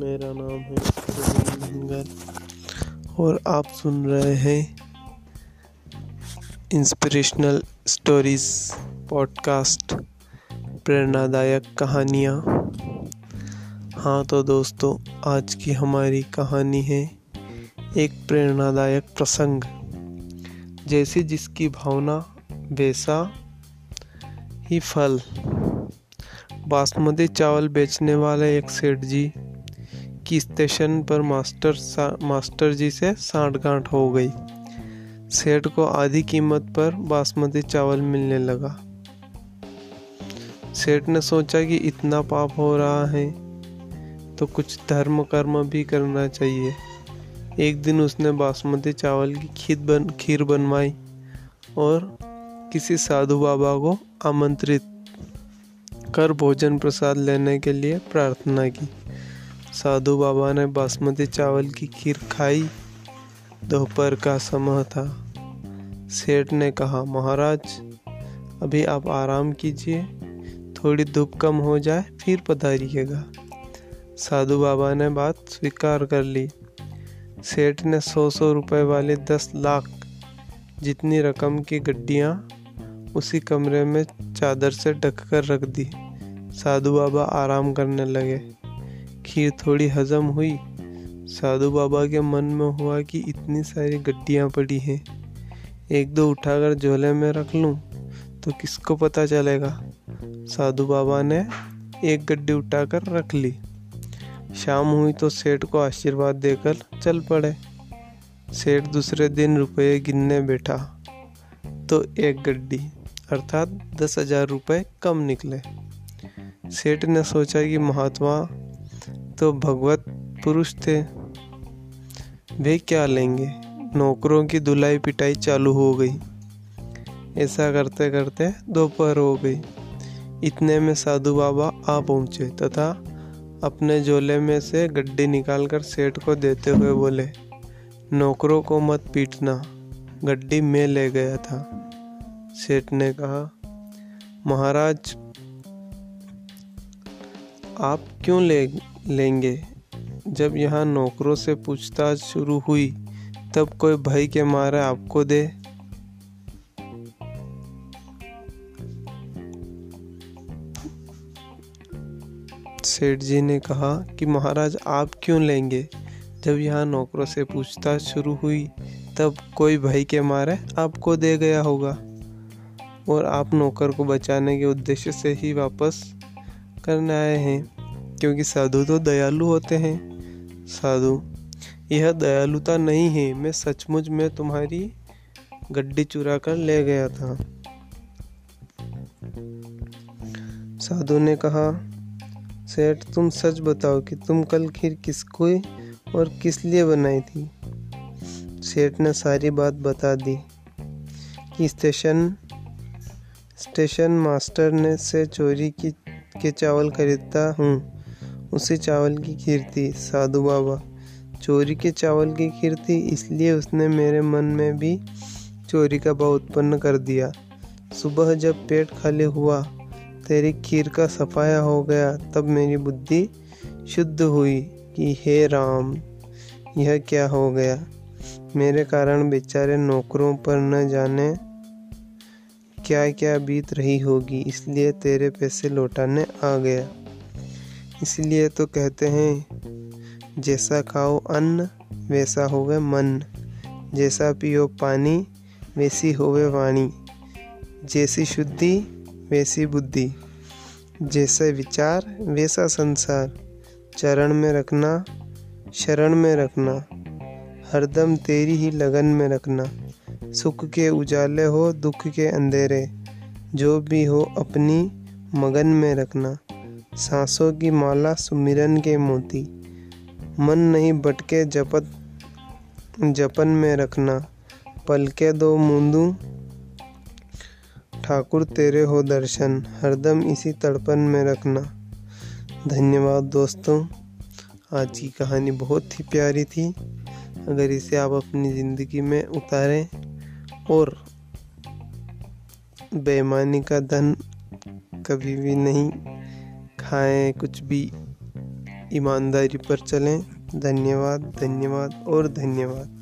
मेरा नाम है धनगर और आप सुन रहे हैं इंस्पिरेशनल स्टोरीज पॉडकास्ट प्रेरणादायक कहानियाँ। हाँ तो दोस्तों, आज की हमारी कहानी है एक प्रेरणादायक प्रसंग। जैसी जिसकी भावना वैसा ही फल। बासमती चावल बेचने वाले एक सेठ जी की स्टेशन पर मास्टर मास्टर जी से साठ गांठ हो गई। सेठ को आधी कीमत पर बासमती चावल मिलने लगा। सेठ ने सोचा कि इतना पाप हो रहा है तो कुछ धर्म कर्म भी करना चाहिए। एक दिन उसने बासमती चावल की खीर बन, खीर बनवाई और किसी साधु बाबा को आमंत्रित कर भोजन प्रसाद लेने के लिए प्रार्थना की। साधु बाबा ने बासमती चावल की खीर खाई। दोपहर का समय था। सेठ ने कहा, महाराज, अभी आप आराम कीजिए। थोड़ी धूप कम हो जाए, फिर पधारिएगा। साधु बाबा ने बात स्वीकार कर ली। सेठ ने सौ सौ रुपये वाली दस लाख जितनी रकम की गड्डियाँ उसी कमरे में चादर से ढककर रख दी। साधु बाबा आराम करने लगे। खीर थोड़ी हजम हुई। साधु बाबा के मन में हुआ कि इतनी सारी गड्डियाँ पड़ी हैं। एक दो उठाकर झोले में रख लूँ तो किसको पता चलेगा? साधु बाबा ने एक गड्डी उठाकर रख ली। शाम हुई तो सेठ को आशीर्वाद देकर चल पड़े। सेठ दूसरे दिन रुपये गिनने बैठा तो एक गड्डी, अर्थात दस हज़ार रुपये कम निकले। सेठ ने सोचा कि महात्मा तो भगवत पुरुष थे। वे क्या लेंगे? नौकरों की धुलाई पिटाई चालू हो गई। ऐसा करते करते दोपहर हो गई। इतने में साधु बाबा आ पहुँचे तथा अपने झोले में से गड्डी निकालकर सेठ को देते हुए बोले, नौकरों को मत पीटना गड्डी में ले गया था। सेठ ने कहा, महाराज आप क्यों ले, लेंगे? जब यहाँ नौकरों से पूछताछ शुरू हुई, तब कोई भय के मारे आपको दे? सेठ जी ने कहा कि महाराज, आप क्यों लेंगे? जब यहाँ नौकरों से पूछताछ शुरू हुई, तब कोई भय के मारे आपको दे गया होगा। और आप नौकर को बचाने के उद्देश्य से ही वापस करने आए हैं, क्योंकि साधु तो दयालु होते हैं। साधु, यह दयालुता नहीं है। मैं सचमुच में तुम्हारी गड्डी चुरा कर ले गया था। साधु ने कहा, सेठ, तुम सच बताओ कि तुम कल खीर किसको और किस लिए बनाई थी? सेठ ने सारी बात बता दी कि स्टेशन स्टेशन मास्टर ने से चोरी की के चावल खरीदता हूँ। उसी चावल की खीर थी साधु बाबा। चोरी के चावल की थी इसलिए उसने मेरे मन में भी चोरी का भाव उत्पन्न कर दिया। सुबह जब पेट खाली हुआ, तेरी खीर का सफाया हो गया, तब मेरी बुद्धि शुद्ध हुई कि हे राम, यह क्या हो गया? मेरे कारण बेचारे नौकरों पर न जाने क्या क्या बीत रही होगी, इसलिए तेरे पैसे लौटाने आ गया। इसलिए तो कहते हैं, जैसा खाओ अन्न, वैसा होवे मन। जैसा पियो पानी, वैसी होवे वाणी। जैसी शुद्धि, वैसी बुद्धि। जैसे विचार, वैसा संसार। चरण में रखना, शरण में रखना। हरदम तेरी ही लगन में रखना। सुख के उजाले हो, दुख के अंधेरे। जो भी हो, अपनी मगन में रखना। सांसों की माला, सुमिरन के मोती। मन नहीं भटके जपत, जपन में रखना। पल के दो मुंदू। ठाकुर, तेरे हो दर्शन। हरदम इसी तड़पन में रखना। धन्यवाद दोस्तों। आज की कहानी बहुत ही प्यारी थी। अगर इसे आप अपनी ज़िंदगी में उतारें और बेईमानी का धन कभी भी नहीं खाएँ, कुछ भी ईमानदारी पर चलें। धन्यवाद धन्यवाद और धन्यवाद।